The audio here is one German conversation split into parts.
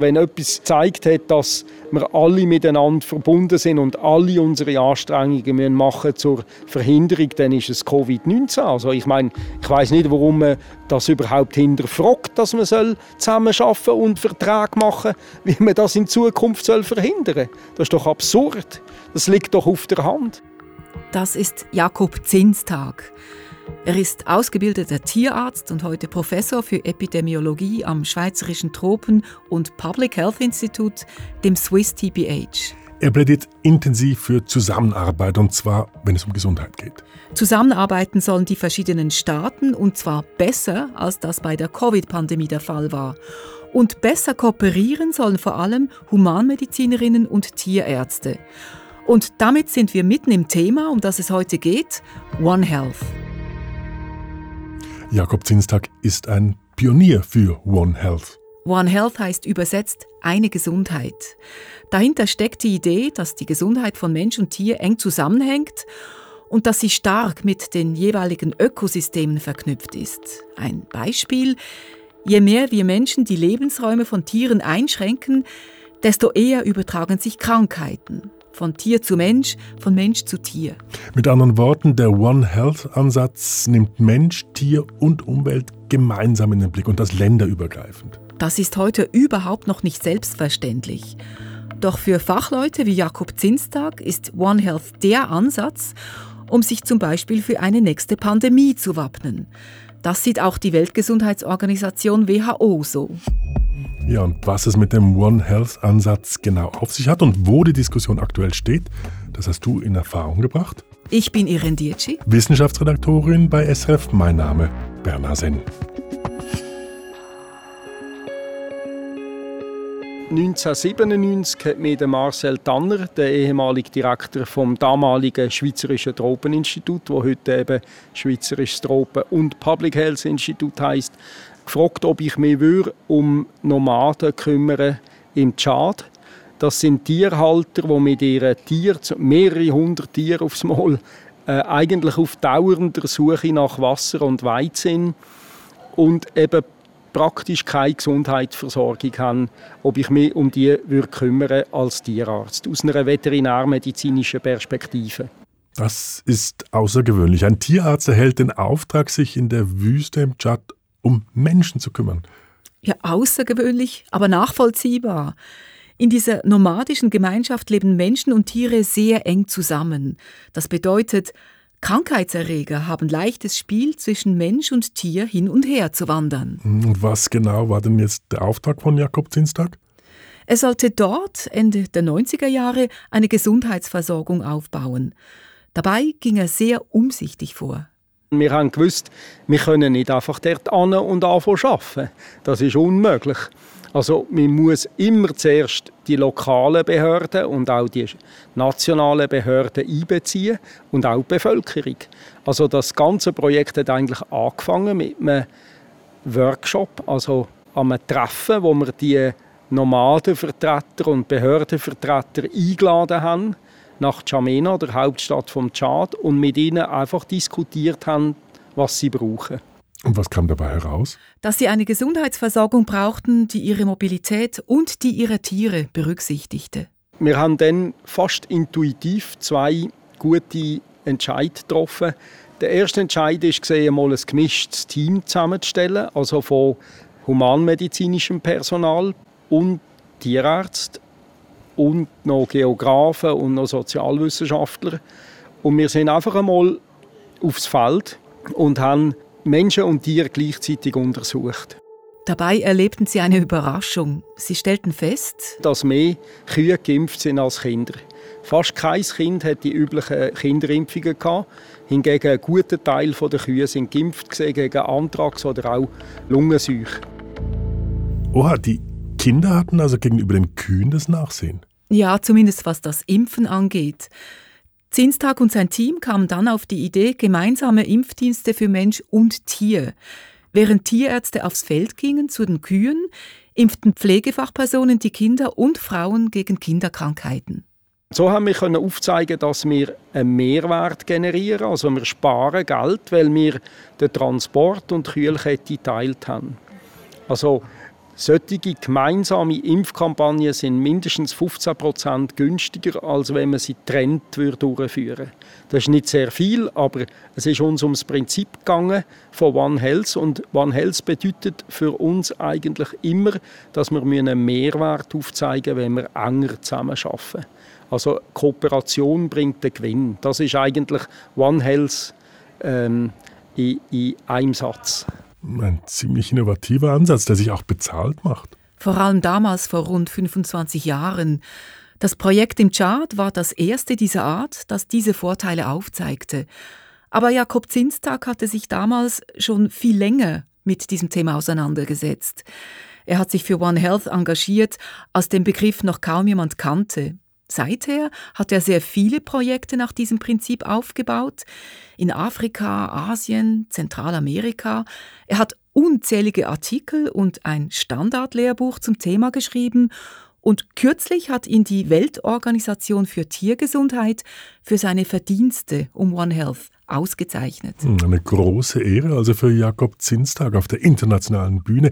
Wenn etwas gezeigt hat, dass wir alle miteinander verbunden sind und alle unsere Anstrengungen machen zur Verhinderung, dann ist es Covid-19. Also ich meine, ich weiß nicht, warum man das überhaupt hinterfragt, dass man zusammenarbeiten und Verträge machen soll, wie man das in Zukunft verhindern soll. Das ist doch absurd. Das liegt doch auf der Hand. Das ist Jakob Zinstag. Er ist ausgebildeter Tierarzt und heute Professor für Epidemiologie am Schweizerischen Tropen- und Public Health Institute, dem Swiss TPH. Er plädiert intensiv für Zusammenarbeit, und zwar, wenn es um Gesundheit geht. Zusammenarbeiten sollen die verschiedenen Staaten, und zwar besser, als das bei der Covid-Pandemie der Fall war. Und besser kooperieren sollen vor allem Humanmedizinerinnen und Tierärzte. Und damit sind wir mitten im Thema, um das es heute geht, One Health. Jakob Zinstag ist ein Pionier für One Health. One Health heißt übersetzt eine Gesundheit. Dahinter steckt die Idee, dass die Gesundheit von Mensch und Tier eng zusammenhängt und dass sie stark mit den jeweiligen Ökosystemen verknüpft ist. Ein Beispiel, je mehr wir Menschen die Lebensräume von Tieren einschränken, desto eher übertragen sich Krankheiten von Tier zu Mensch, von Mensch zu Tier. Mit anderen Worten, der One Health-Ansatz nimmt Mensch, Tier und Umwelt gemeinsam in den Blick und das länderübergreifend. Das ist heute überhaupt noch nicht selbstverständlich. Doch für Fachleute wie Jakob Zinstag ist One Health der Ansatz, um sich zum Beispiel für eine nächste Pandemie zu wappnen. Das sieht auch die Weltgesundheitsorganisation WHO so. Ja, und was es mit dem One Health-Ansatz genau auf sich hat und wo die Diskussion aktuell steht, das hast du in Erfahrung gebracht. Ich bin Irene Dietschi, Wissenschaftsredaktorin bei SRF. Mein Name Bernhard Senn. 1997 hat mir Marcel Tanner, der ehemalige Direktor vom damaligen Schweizerischen Tropeninstitut, wo heute eben Schweizerisches Tropen- und Public Health Institut heißt, gefragt, ob ich mich um Nomaden kümmere im Tschad. Das sind Tierhalter, die mit ihren Tieren, mehrere hundert Tiere aufs Mal, äh, eigentlich auf dauernder Suche nach Wasser und Weizen sind und eben praktisch keine Gesundheitsversorgung haben, ob ich mich um die würde kümmern als Tierarzt aus einer veterinärmedizinischen Perspektive. Das ist außergewöhnlich. Ein Tierarzt erhält den Auftrag, sich in der Wüste im Tschad um Menschen zu kümmern. Ja, außergewöhnlich, aber nachvollziehbar. In dieser nomadischen Gemeinschaft leben Menschen und Tiere sehr eng zusammen. Das bedeutet, Krankheitserreger haben leichtes Spiel zwischen Mensch und Tier hin und her zu wandern. Und was genau war denn jetzt der Auftrag von Jakob Zinstag? Er sollte dort Ende der 90er Jahre eine Gesundheitsversorgung aufbauen. Dabei ging er sehr umsichtig vor. Wir haben gewusst, wir können nicht einfach dort an und anfangen arbeiten. Das ist unmöglich. Also man muss immer zuerst die lokalen Behörden und auch die nationalen Behörden einbeziehen und auch die Bevölkerung. Also das ganze Projekt hat eigentlich angefangen mit einem Workshop, also einem Treffen, wo wir die Nomadenvertreter und Behördenvertreter eingeladen haben nach Djamena, der Hauptstadt vom Tschad, und mit ihnen einfach diskutiert haben, was sie brauchen. Und was kam dabei heraus? Dass sie eine Gesundheitsversorgung brauchten, die ihre Mobilität und die ihrer Tiere berücksichtigte. Wir haben dann fast intuitiv zwei gute Entscheidungen getroffen. Der erste Entscheid war, einmal ein gemischtes Team zusammenzustellen, also von humanmedizinischem Personal und Tierärzten und noch Geografen und noch Sozialwissenschaftler. Und wir sind einfach einmal aufs Feld und haben Menschen und Tiere gleichzeitig untersucht. Dabei erlebten sie eine Überraschung. Sie stellten fest, dass mehr Kühe geimpft sind als Kinder. Fast kein Kind hat die üblichen Kinderimpfungen gehabt. Hingegen ein guter Teil der Kühe sind geimpft gegen Anthrax oder auch Lungenseuche. Oha, die Kinder hatten also gegenüber den Kühen das Nachsehen. Ja, zumindest was das Impfen angeht. Zinstag und sein Team kamen dann auf die Idee, gemeinsame Impfdienste für Mensch und Tier. Während Tierärzte aufs Feld gingen zu den Kühen, impften Pflegefachpersonen die Kinder und Frauen gegen Kinderkrankheiten. So haben wir aufzeigen, dass wir einen Mehrwert generieren, also wir sparen Geld, weil wir den Transport und die Kühlkette geteilt haben. Also solche gemeinsame Impfkampagnen sind mindestens 15 Prozent günstiger, als wenn man sie trennt durchführen Das ist nicht sehr viel, aber es ist uns ums Prinzip gegangen von One Health und One Health bedeutet für uns eigentlich immer, dass wir einen Mehrwert aufzeigen müssen, wenn wir enger zusammen arbeiten. Also Kooperation bringt den Gewinn. Das ist eigentlich One Health ähm, in, in einem Satz. Ein ziemlich innovativer Ansatz, der sich auch bezahlt macht. Vor allem damals, vor rund 25 Jahren. Das Projekt im Chart war das erste dieser Art, das diese Vorteile aufzeigte. Aber Jakob Zinstag hatte sich damals schon viel länger mit diesem Thema auseinandergesetzt. Er hat sich für One Health engagiert, als den Begriff noch kaum jemand kannte. Seither hat er sehr viele Projekte nach diesem Prinzip aufgebaut. In Afrika, Asien, Zentralamerika. Er hat unzählige Artikel und ein Standardlehrbuch zum Thema geschrieben. Und kürzlich hat ihn die Weltorganisation für Tiergesundheit für seine Verdienste um One Health ausgezeichnet. Hm, eine große Ehre also für Jakob Zinstag auf der internationalen Bühne.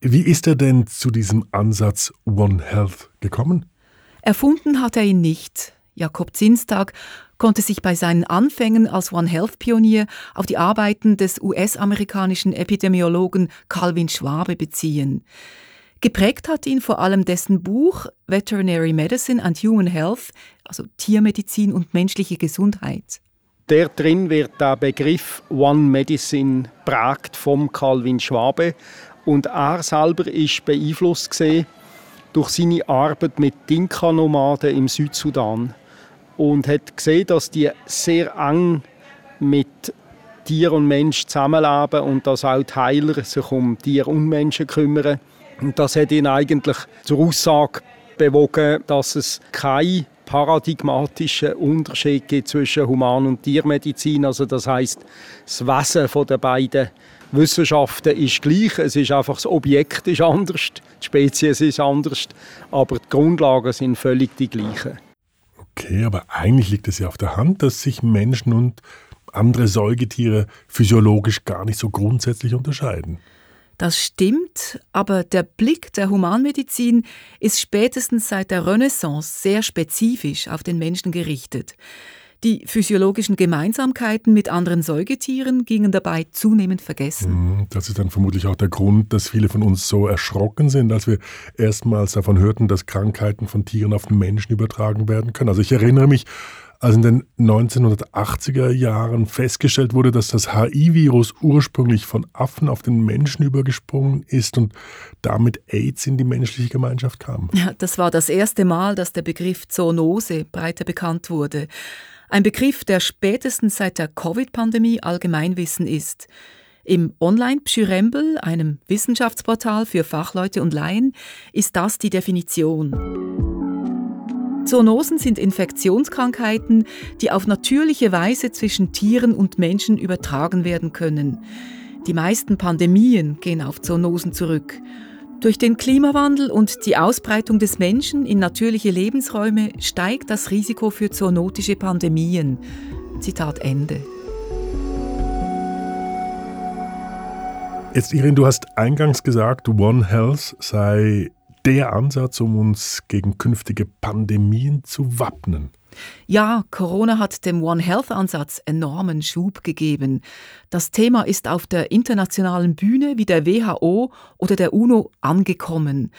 Wie ist er denn zu diesem Ansatz One Health gekommen? Erfunden hat er ihn nicht. Jakob Zinstag konnte sich bei seinen Anfängen als One Health Pionier auf die Arbeiten des US-amerikanischen Epidemiologen Calvin Schwabe beziehen. Geprägt hat ihn vor allem dessen Buch Veterinary Medicine and Human Health, also Tiermedizin und menschliche Gesundheit. Der drin wird der Begriff One Medicine prägt vom Calvin Schwabe und er selber ist beeinflusst gesehen durch seine Arbeit mit Dinka-Nomaden im Südsudan und hat gesehen, dass die sehr eng mit Tier und Mensch zusammenleben und dass auch die Heiler sich um Tier und Menschen kümmern. Und das hat ihn eigentlich zur Aussage bewogen, dass es keinen paradigmatischen Unterschied gibt zwischen Human- und Tiermedizin. Also das heißt, das Wesen der beiden Wissenschaften ist gleich, es ist einfach das Objekt ist anders, die Spezies ist anders, aber die Grundlagen sind völlig die gleichen. Okay, aber eigentlich liegt es ja auf der Hand, dass sich Menschen und andere Säugetiere physiologisch gar nicht so grundsätzlich unterscheiden. Das stimmt, aber der Blick der Humanmedizin ist spätestens seit der Renaissance sehr spezifisch auf den Menschen gerichtet. Die physiologischen Gemeinsamkeiten mit anderen Säugetieren gingen dabei zunehmend vergessen. Mhm, das ist dann vermutlich auch der Grund, dass viele von uns so erschrocken sind, als wir erstmals davon hörten, dass Krankheiten von Tieren auf den Menschen übertragen werden können. Also ich erinnere mich, als in den 1980er Jahren festgestellt wurde, dass das HIV-Virus ursprünglich von Affen auf den Menschen übergesprungen ist und damit AIDS in die menschliche Gemeinschaft kam. Ja, das war das erste Mal, dass der Begriff Zoonose breiter bekannt wurde. Ein Begriff, der spätestens seit der Covid-Pandemie Allgemeinwissen ist. Im Online-Pschyrembel, einem Wissenschaftsportal für Fachleute und Laien, ist das die Definition. Zoonosen sind Infektionskrankheiten, die auf natürliche Weise zwischen Tieren und Menschen übertragen werden können. Die meisten Pandemien gehen auf Zoonosen zurück. Durch den Klimawandel und die Ausbreitung des Menschen in natürliche Lebensräume steigt das Risiko für zoonotische Pandemien. Zitat Ende. Jetzt, Irin, du hast eingangs gesagt, One Health sei der Ansatz, um uns gegen künftige Pandemien zu wappnen. Ja, Corona hat dem One Health-Ansatz enormen Schub gegeben. Das Thema ist auf der internationalen Bühne wie der WHO oder der UNO angekommen.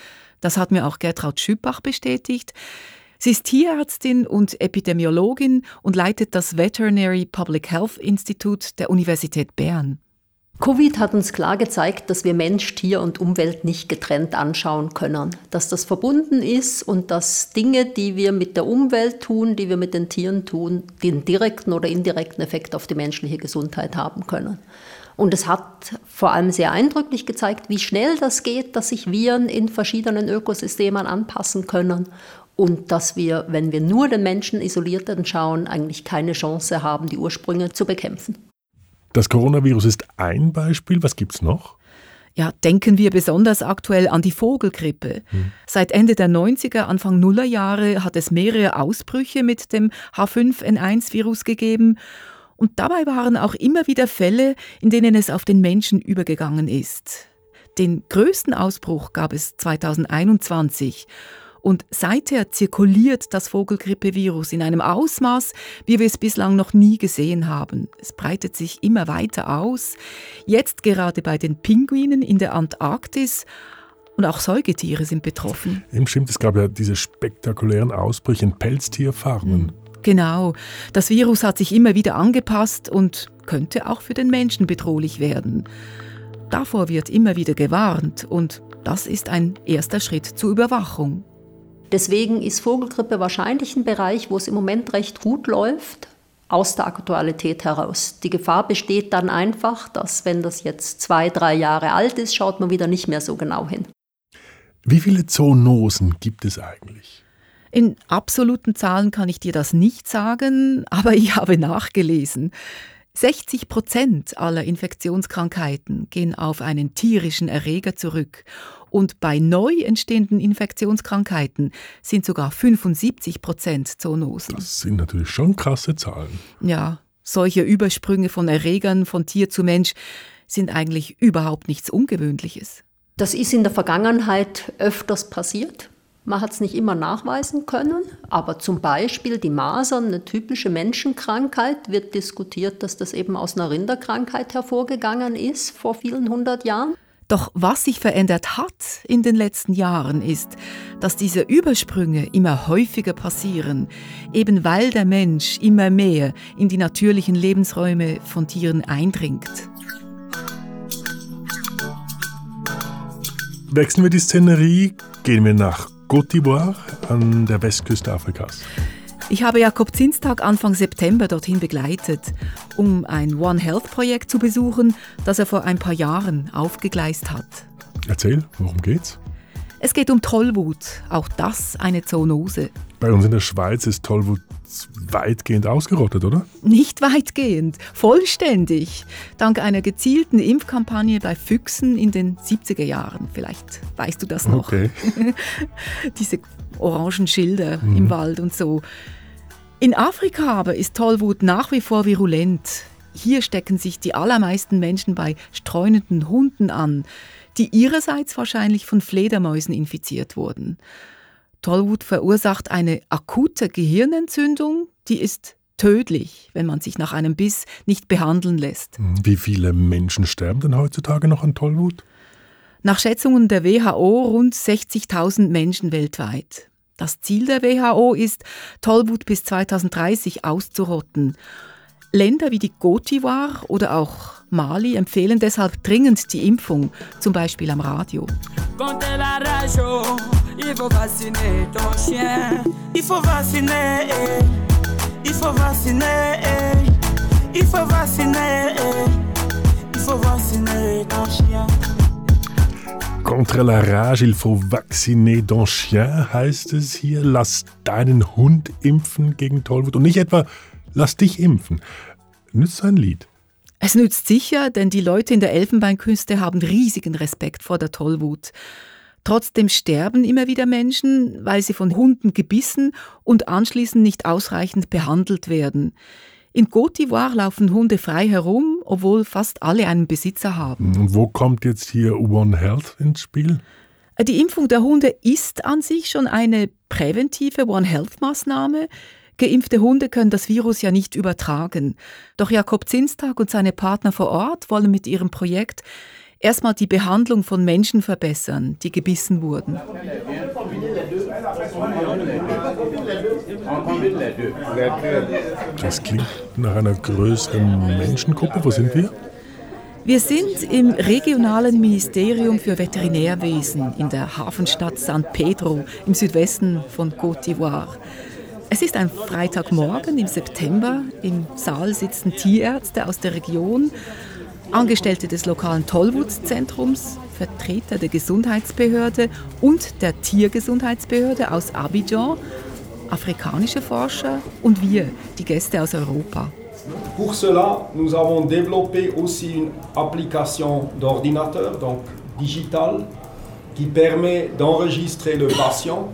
Das hat mir auch Gertraud Schüppach bestätigt. Sie ist Tierärztin und Epidemiologin und leitet das Veterinary Public Health Institute der Universität Bern. Covid hat uns klar gezeigt, dass wir Mensch, Tier und Umwelt nicht getrennt anschauen können. Dass das verbunden ist und dass Dinge, die wir mit der Umwelt tun, die wir mit den Tieren tun, den direkten oder indirekten Effekt auf die menschliche Gesundheit haben können. Und es hat vor allem sehr eindrücklich gezeigt, wie schnell das geht, dass sich Viren in verschiedenen Ökosystemen anpassen können und dass wir, wenn wir nur den Menschen isoliert anschauen, eigentlich keine Chance haben, die Ursprünge zu bekämpfen. Das Coronavirus ist ein Beispiel. Was gibt es noch? Ja, denken wir besonders aktuell an die Vogelgrippe. Hm. Seit Ende der 90er, Anfang Nuller Jahre hat es mehrere Ausbrüche mit dem H5N1-Virus gegeben. Und dabei waren auch immer wieder Fälle, in denen es auf den Menschen übergegangen ist. Den größten Ausbruch gab es 2021 und seither zirkuliert das Vogelgrippevirus in einem Ausmaß, wie wir es bislang noch nie gesehen haben. Es breitet sich immer weiter aus. Jetzt gerade bei den Pinguinen in der Antarktis. Und auch Säugetiere sind betroffen. Eben stimmt, es gab ja diese spektakulären Ausbrüche in Pelztierfarmen. Genau. Das Virus hat sich immer wieder angepasst und könnte auch für den Menschen bedrohlich werden. Davor wird immer wieder gewarnt und das ist ein erster Schritt zur Überwachung. Deswegen ist Vogelgrippe wahrscheinlich ein Bereich, wo es im Moment recht gut läuft, aus der Aktualität heraus. Die Gefahr besteht dann einfach, dass wenn das jetzt zwei, drei Jahre alt ist, schaut man wieder nicht mehr so genau hin. Wie viele Zoonosen gibt es eigentlich? In absoluten Zahlen kann ich dir das nicht sagen, aber ich habe nachgelesen. 60 Prozent aller Infektionskrankheiten gehen auf einen tierischen Erreger zurück und bei neu entstehenden Infektionskrankheiten sind sogar 75 Prozent Zoonosen. Das sind natürlich schon krasse Zahlen. Ja, solche Übersprünge von Erregern von Tier zu Mensch sind eigentlich überhaupt nichts Ungewöhnliches. Das ist in der Vergangenheit öfters passiert. Man hat es nicht immer nachweisen können, aber zum Beispiel die Masern, eine typische Menschenkrankheit, wird diskutiert, dass das eben aus einer Rinderkrankheit hervorgegangen ist vor vielen hundert Jahren. Doch was sich verändert hat in den letzten Jahren ist, dass diese Übersprünge immer häufiger passieren, eben weil der Mensch immer mehr in die natürlichen Lebensräume von Tieren eindringt. Wechseln wir die Szenerie, gehen wir nach Côte d'Ivoire an der Westküste Afrikas. Ich habe Jakob Zinstag Anfang September dorthin begleitet, um ein One Health Projekt zu besuchen, das er vor ein paar Jahren aufgegleist hat. Erzähl, worum geht's? Es geht um Tollwut, auch das eine Zoonose. Bei uns in der Schweiz ist Tollwut weitgehend ausgerottet, oder? Nicht weitgehend, vollständig. Dank einer gezielten Impfkampagne bei Füchsen in den 70er Jahren. Vielleicht weißt du das noch. Okay. Diese orangen Schilder mhm. im Wald und so. In Afrika aber ist Tollwut nach wie vor virulent. Hier stecken sich die allermeisten Menschen bei streunenden Hunden an, die ihrerseits wahrscheinlich von Fledermäusen infiziert wurden. Tollwut verursacht eine akute Gehirnentzündung, die ist tödlich, wenn man sich nach einem Biss nicht behandeln lässt. Wie viele Menschen sterben denn heutzutage noch an Tollwut? Nach Schätzungen der WHO rund 60.000 Menschen weltweit. Das Ziel der WHO ist, Tollwut bis 2030 auszurotten. Länder wie die Côte d'Ivoire oder auch Mali empfehlen deshalb dringend die Impfung, zum Beispiel am Radio. Contre la rage, il faut vacciner ton chien, heißt es hier. Lass deinen Hund impfen gegen Tollwut und nicht etwa lass dich impfen. Nützt ein Lied. Es nützt sicher, denn die Leute in der Elfenbeinküste haben riesigen Respekt vor der Tollwut. Trotzdem sterben immer wieder Menschen, weil sie von Hunden gebissen und anschließend nicht ausreichend behandelt werden. In Côte d'Ivoire laufen Hunde frei herum, obwohl fast alle einen Besitzer haben. Und wo kommt jetzt hier One Health ins Spiel? Die Impfung der Hunde ist an sich schon eine präventive One Health Maßnahme. Geimpfte Hunde können das Virus ja nicht übertragen. Doch Jakob Zinstag und seine Partner vor Ort wollen mit ihrem Projekt erstmal die Behandlung von Menschen verbessern, die gebissen wurden. Das klingt nach einer größeren Menschengruppe. Wo sind wir? Wir sind im regionalen Ministerium für Veterinärwesen in der Hafenstadt San Pedro im Südwesten von Côte d'Ivoire. Es ist ein Freitagmorgen im September. Im Saal sitzen Tierärzte aus der Region, Angestellte des lokalen Tollwutzentrums, Vertreter der Gesundheitsbehörde und der Tiergesundheitsbehörde aus Abidjan, afrikanische Forscher und wir, die Gäste aus Europa. Pour cela, nous avons développé aussi une application d'ordinateur, donc digitale, qui permet d'enregistrer le patient,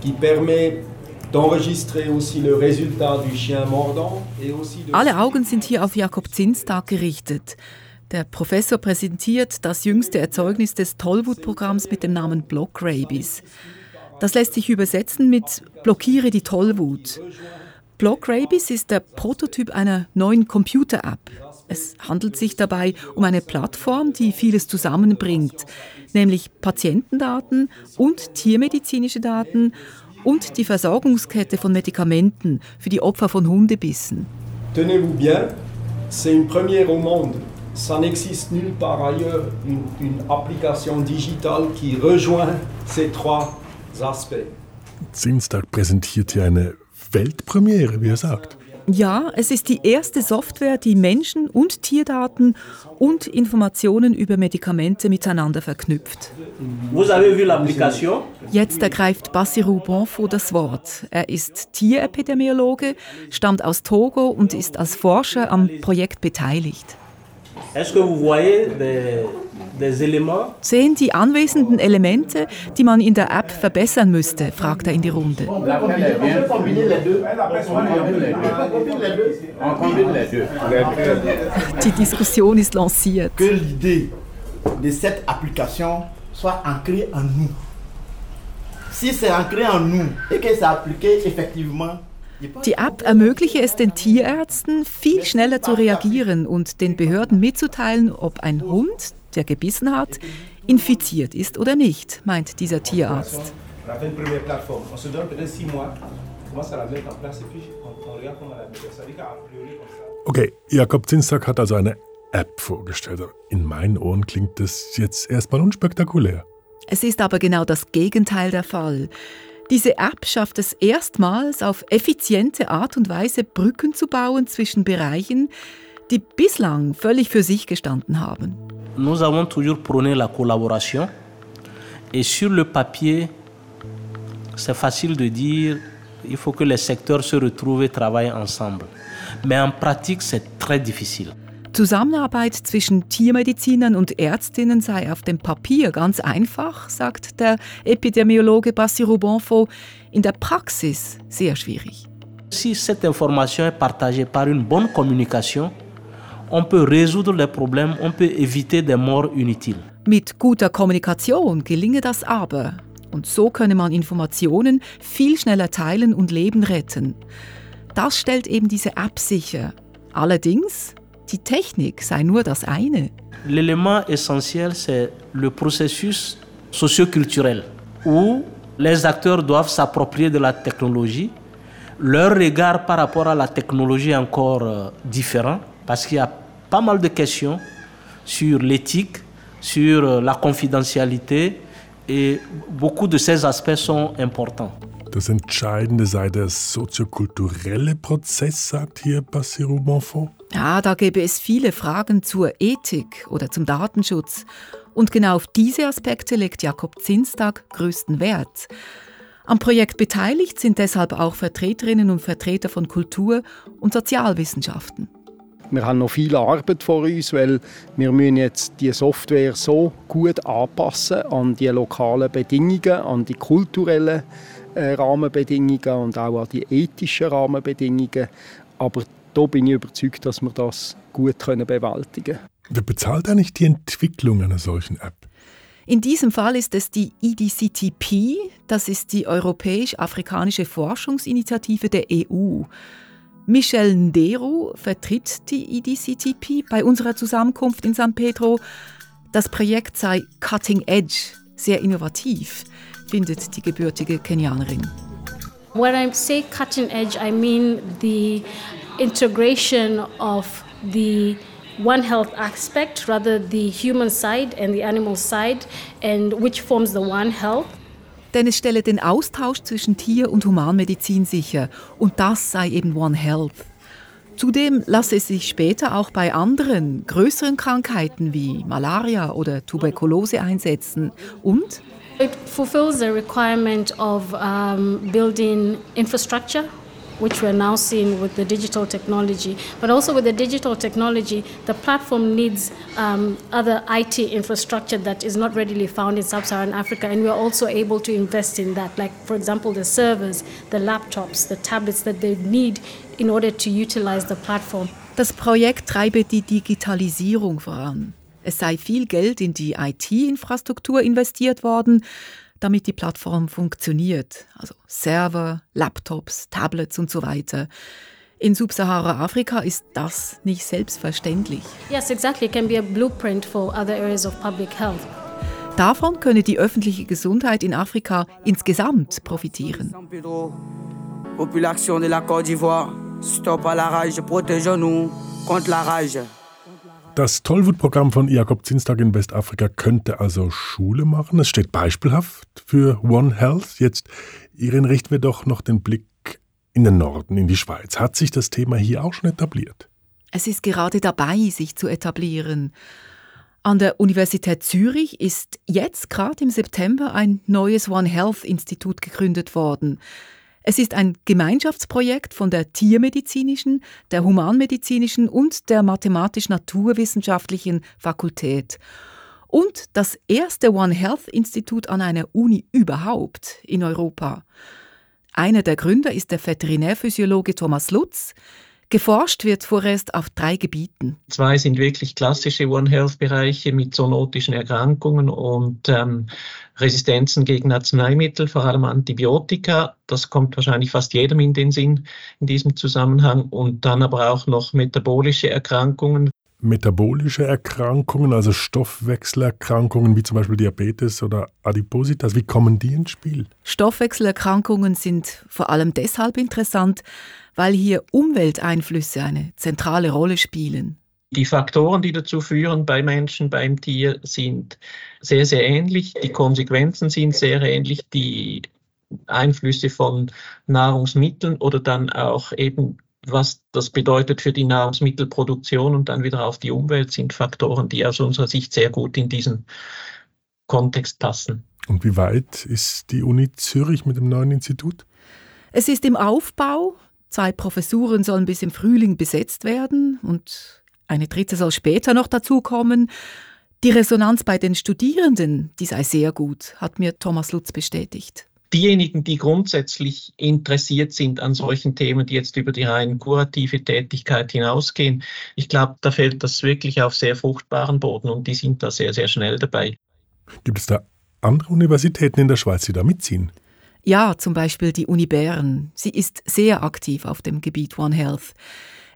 qui permet alle Augen sind hier auf Jakob Zinstag gerichtet. Der Professor präsentiert das jüngste Erzeugnis des Tollwut-Programms mit dem Namen Block Rabies. Das lässt sich übersetzen mit Blockiere die Tollwut. Block Rabies ist der Prototyp einer neuen Computer-App. Es handelt sich dabei um eine Plattform, die vieles zusammenbringt, nämlich Patientendaten und tiermedizinische Daten und die Versorgungskette von Medikamenten für die Opfer von Hundebissen. Tenez-vous bien, c'est une première au monde. Ça n'existe nulle part ailleurs une, une application digitale qui rejoint ces trois aspects. Zinstag präsentiert hier eine Weltpremiere, wie er sagt. Ja, es ist die erste Software, die Menschen- und Tierdaten und Informationen über Medikamente miteinander verknüpft. Jetzt ergreift Bassirou Bonfo das Wort. Er ist Tierepidemiologe, stammt aus Togo und ist als Forscher am Projekt beteiligt. Sehen die anwesenden Elemente, die man in der App verbessern müsste, fragt er in die Runde. Die Diskussion ist lanciert. que l'idée de cette application soit ancrée en nous. Si c'est ancré en nous et que c'est appliqué effectivement, Die App ermögliche es den Tierärzten, viel schneller zu reagieren und den Behörden mitzuteilen, ob ein Hund, der gebissen hat, infiziert ist oder nicht, meint dieser Tierarzt. Okay, Jakob Zinstag hat also eine App vorgestellt. In meinen Ohren klingt das jetzt erstmal unspektakulär. Es ist aber genau das Gegenteil der Fall. Diese App schafft es erstmals auf effiziente Art und Weise Brücken zu bauen zwischen Bereichen, die bislang völlig für sich gestanden haben. Nous avons toujours prôné la collaboration. Et sur le papier, c'est facile de dire il faut que les secteurs se retrouvent et travaillent ensemble. Mais en pratique, c'est très difficile. Zusammenarbeit zwischen Tiermedizinern und Ärztinnen sei auf dem Papier ganz einfach, sagt der Epidemiologe Bassirou Bonfo, in der Praxis sehr schwierig. Si cette information est partagée par une bonne communication, on peut résoudre les problèmes, on peut éviter des morts inutiles. Mit guter Kommunikation gelinge das aber. Und so könne man Informationen viel schneller teilen und Leben retten. Das stellt eben diese App sicher. Allerdings, die Technik sei nur das. L'élément essentiel, c'est le processus socioculturel où les acteurs doivent s'approprier de la technologie. Leur regard par rapport à la technologie est encore euh, différent parce qu'il y a pas mal de questions sur l'éthique, sur euh, la confidentialité et beaucoup de ces aspects sont importants. Das Entscheidende sei der soziokulturelle Prozess, sagt hier Bassirou Bonfort. Ja, da gäbe es viele Fragen zur Ethik oder zum Datenschutz. Und genau auf diese Aspekte legt Jakob Zinstag größten Wert. Am Projekt beteiligt sind deshalb auch Vertreterinnen und Vertreter von Kultur- und Sozialwissenschaften. Wir haben noch viel Arbeit vor uns, weil wir müssen jetzt die Software so gut anpassen an die lokalen Bedingungen, an die kulturellen äh, Rahmenbedingungen und auch an die ethischen Rahmenbedingungen. Aber da bin ich überzeugt, dass wir das gut können bewältigen können. Wer bezahlt eigentlich die Entwicklung einer solchen App? In diesem Fall ist es die EDCTP, das ist die Europäisch-Afrikanische Forschungsinitiative der EU. Michel Ndero vertritt die EDCTP bei unserer Zusammenkunft in San Pedro. Das Projekt sei Cutting Edge, sehr innovativ, findet die gebürtige Kenianerin. When I say cutting edge, I mean the integration of the One Health aspect, rather the human side and the animal side, and which forms the One Health. Denn es stelle den Austausch zwischen Tier- und Humanmedizin sicher. Und das sei eben One Health. Zudem lasse es sich später auch bei anderen, größeren Krankheiten wie Malaria oder Tuberkulose einsetzen. Und It fulfills the requirement of um, building infrastructure, which we're now seeing with the digital technology. But also with the digital technology, the platform needs um, other IT infrastructure that is not readily found in sub-Saharan Africa, and we're also able to invest in that. Like, for example, the servers, the laptops, the tablets that they need in order to utilize the platform. Das Projekt treibe die Digitalisierung voran. Es sei viel Geld in die IT-Infrastruktur investiert worden, damit die Plattform funktioniert. Also Server, Laptops, Tablets und so weiter. In Subsahara-Afrika ist das nicht selbstverständlich. Yes, exactly. It can be a blueprint for other areas of public health. Davon könne die öffentliche Gesundheit in Afrika insgesamt profitieren. Population de la Côte d'Ivoire, stop à la rage, protégeons-nous contre la rage. Das Tollwut-Programm von Jakob Zinstag in Westafrika könnte also Schule machen. Es steht beispielhaft für One Health. Jetzt, Irin, richten wir doch noch den Blick in den Norden, in die Schweiz. Hat sich das Thema hier auch schon etabliert? Es ist gerade dabei, sich zu etablieren. An der Universität Zürich ist jetzt gerade im September ein neues One Health Institut gegründet worden. Es ist ein Gemeinschaftsprojekt von der tiermedizinischen, der humanmedizinischen und der mathematisch-naturwissenschaftlichen Fakultät. Und das erste One Health Institut an einer Uni überhaupt in Europa. Einer der Gründer ist der Veterinärphysiologe Thomas Lutz. Geforscht wird vorerst auf drei Gebieten. Zwei sind wirklich klassische One Health-Bereiche mit zoonotischen Erkrankungen und ähm, Resistenzen gegen Arzneimittel, vor allem Antibiotika. Das kommt wahrscheinlich fast jedem in den Sinn in diesem Zusammenhang. Und dann aber auch noch metabolische Erkrankungen. Metabolische Erkrankungen, also Stoffwechselerkrankungen wie zum Beispiel Diabetes oder Adipositas, wie kommen die ins Spiel? Stoffwechselerkrankungen sind vor allem deshalb interessant, weil hier Umwelteinflüsse eine zentrale Rolle spielen. Die Faktoren, die dazu führen bei Menschen, beim Tier, sind sehr, sehr ähnlich. Die Konsequenzen sind sehr ähnlich. Die Einflüsse von Nahrungsmitteln oder dann auch eben, was das bedeutet für die Nahrungsmittelproduktion und dann wieder auf die Umwelt, sind Faktoren, die aus unserer Sicht sehr gut in diesen Kontext passen. Und wie weit ist die Uni Zürich mit dem neuen Institut? Es ist im Aufbau. Zwei Professuren sollen bis im Frühling besetzt werden und eine dritte soll später noch dazukommen. Die Resonanz bei den Studierenden, die sei sehr gut, hat mir Thomas Lutz bestätigt. Diejenigen, die grundsätzlich interessiert sind an solchen Themen, die jetzt über die rein kurative Tätigkeit hinausgehen, ich glaube, da fällt das wirklich auf sehr fruchtbaren Boden und die sind da sehr, sehr schnell dabei. Gibt es da andere Universitäten in der Schweiz, die da mitziehen? Ja, zum Beispiel die Uni Bern. Sie ist sehr aktiv auf dem Gebiet One Health.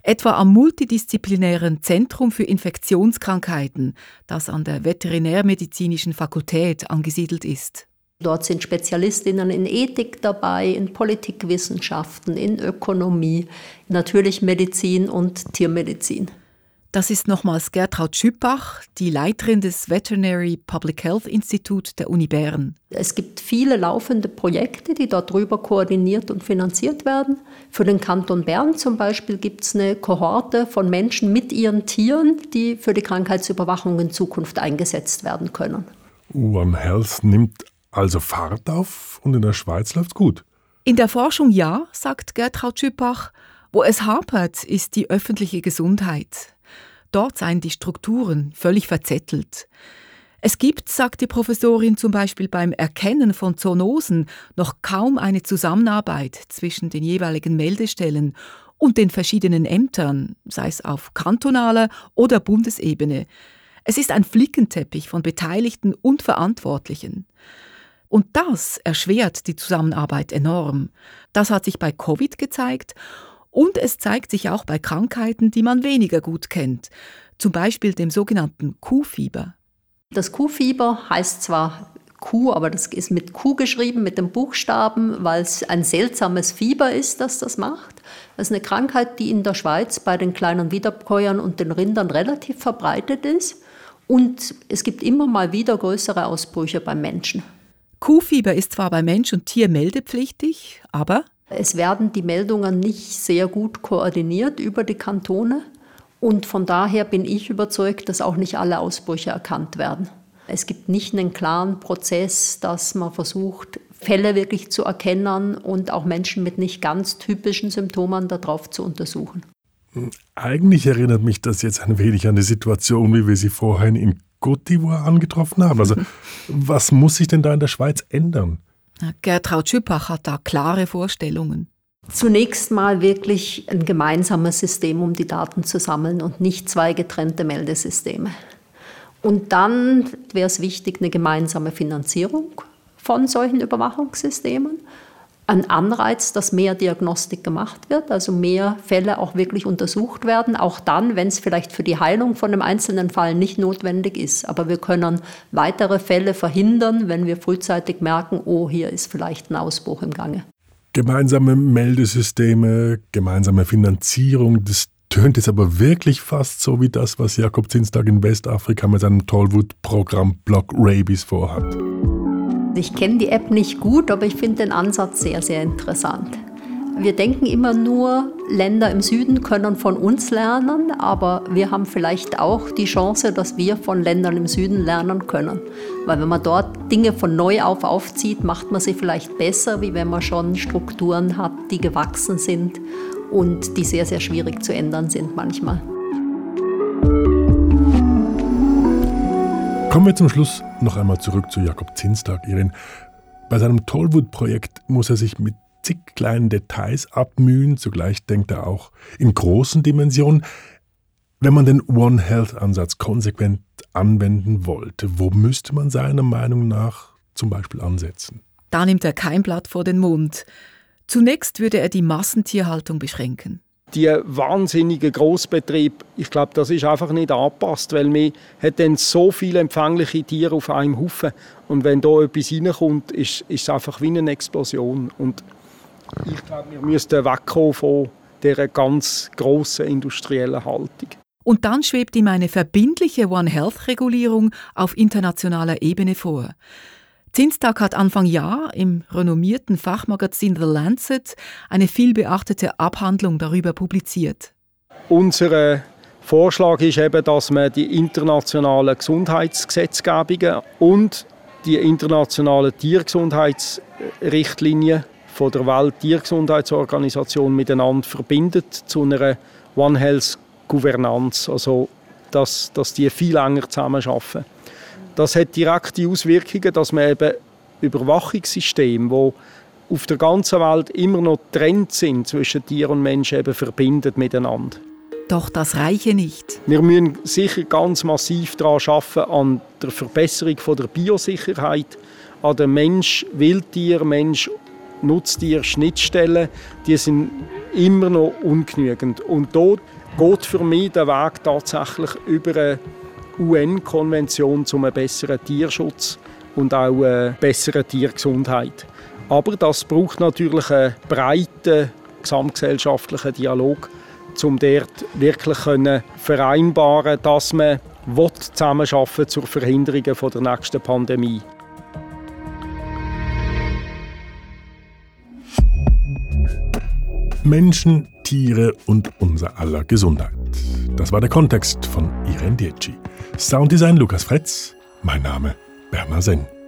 Etwa am multidisziplinären Zentrum für Infektionskrankheiten, das an der Veterinärmedizinischen Fakultät angesiedelt ist. Dort sind Spezialistinnen in Ethik dabei, in Politikwissenschaften, in Ökonomie, natürlich Medizin und Tiermedizin. Das ist nochmals Gertraud Schüppach, die Leiterin des Veterinary Public Health Institute der Uni Bern. Es gibt viele laufende Projekte, die dort drüber koordiniert und finanziert werden. Für den Kanton Bern zum Beispiel gibt es eine Kohorte von Menschen mit ihren Tieren, die für die Krankheitsüberwachung in Zukunft eingesetzt werden können. One Health nimmt also Fahrt auf und in der Schweiz läuft gut. In der Forschung ja, sagt Gertraud Schüppach. Wo es hapert, ist die öffentliche Gesundheit. Dort seien die Strukturen völlig verzettelt. Es gibt, sagt die Professorin, zum Beispiel beim Erkennen von Zoonosen noch kaum eine Zusammenarbeit zwischen den jeweiligen Meldestellen und den verschiedenen Ämtern, sei es auf kantonaler oder Bundesebene. Es ist ein Flickenteppich von Beteiligten und Verantwortlichen. Und das erschwert die Zusammenarbeit enorm. Das hat sich bei Covid gezeigt und es zeigt sich auch bei Krankheiten, die man weniger gut kennt, zum Beispiel dem sogenannten Kuhfieber. Das Kuhfieber heißt zwar Kuh, aber das ist mit Q geschrieben, mit dem Buchstaben, weil es ein seltsames Fieber ist, das das macht. Das ist eine Krankheit, die in der Schweiz bei den kleinen Wiederkäuern und den Rindern relativ verbreitet ist. Und es gibt immer mal wieder größere Ausbrüche beim Menschen. Kuhfieber ist zwar bei Mensch und Tier meldepflichtig, aber es werden die Meldungen nicht sehr gut koordiniert über die Kantone und von daher bin ich überzeugt, dass auch nicht alle Ausbrüche erkannt werden. Es gibt nicht einen klaren Prozess, dass man versucht, Fälle wirklich zu erkennen und auch Menschen mit nicht ganz typischen Symptomen darauf zu untersuchen. Eigentlich erinnert mich das jetzt ein wenig an die Situation, wie wir sie vorhin in Côte d'Ivoire angetroffen haben. Also, was muss sich denn da in der Schweiz ändern? Gertraud Schüppach hat da klare Vorstellungen. Zunächst mal wirklich ein gemeinsames System, um die Daten zu sammeln und nicht zwei getrennte Meldesysteme. Und dann wäre es wichtig, eine gemeinsame Finanzierung von solchen Überwachungssystemen. Ein Anreiz, dass mehr Diagnostik gemacht wird, also mehr Fälle auch wirklich untersucht werden, auch dann, wenn es vielleicht für die Heilung von einem einzelnen Fall nicht notwendig ist. Aber wir können weitere Fälle verhindern, wenn wir frühzeitig merken, oh, hier ist vielleicht ein Ausbruch im Gange. Gemeinsame Meldesysteme, gemeinsame Finanzierung, das tönt jetzt aber wirklich fast so wie das, was Jakob Zinstag in Westafrika mit seinem Tollwood-Programm Block Rabies vorhat. Ich kenne die App nicht gut, aber ich finde den Ansatz sehr, sehr interessant. Wir denken immer nur, Länder im Süden können von uns lernen, aber wir haben vielleicht auch die Chance, dass wir von Ländern im Süden lernen können. Weil wenn man dort Dinge von neu auf aufzieht, macht man sie vielleicht besser, wie wenn man schon Strukturen hat, die gewachsen sind und die sehr, sehr schwierig zu ändern sind manchmal. Kommen wir zum Schluss noch einmal zurück zu Jakob Zinstag. Irin, bei seinem Tollwood-Projekt muss er sich mit zig kleinen Details abmühen. Zugleich denkt er auch in großen Dimensionen. Wenn man den One Health-Ansatz konsequent anwenden wollte, wo müsste man seiner Meinung nach zum Beispiel ansetzen? Da nimmt er kein Blatt vor den Mund. Zunächst würde er die Massentierhaltung beschränken die wahnsinnige Großbetrieb, ich glaube, das ist einfach nicht angepasst, weil man hat dann so viele empfängliche Tiere auf einem Haufen und wenn da etwas reinkommt, ist, ist es einfach wie eine Explosion und ich glaube, wir müssten wegkommen von dieser ganz grossen industriellen Haltung. Und dann schwebt ihm eine verbindliche One Health-Regulierung auf internationaler Ebene vor. Zinstag hat Anfang Jahr im renommierten Fachmagazin The Lancet eine vielbeachtete Abhandlung darüber publiziert. Unser Vorschlag ist eben, dass man die internationalen Gesundheitsgesetzgebungen und die internationalen Tiergesundheitsrichtlinien von der Welttiergesundheitsorganisation miteinander verbindet zu einer One Health Governance, also dass, dass die viel enger zusammenarbeiten. Das hat direkte Auswirkungen, dass man eben Überwachungssysteme, die auf der ganzen Welt immer noch Trend sind zwischen Tier und Mensch, eben verbindet miteinander. Doch das reiche nicht. Wir müssen sicher ganz massiv daran arbeiten, an der Verbesserung der Biosicherheit, an der Mensch-Wildtier, Mensch-Nutztier-Schnittstellen. Die sind immer noch ungenügend. Und dort geht für mich der Weg tatsächlich über eine UN-Konvention zum besseren Tierschutz und auch eine bessere Tiergesundheit. Aber das braucht natürlich einen breiten gesamtgesellschaftlichen Dialog, um dort wirklich vereinbaren dass man zusammenarbeiten zur Verhinderung der nächsten Pandemie. Menschen, Tiere und unser aller Gesundheit. Das war der Kontext von Irene Dietschi. Sounddesign Lukas Fretz, mein Name Bernhard Senn.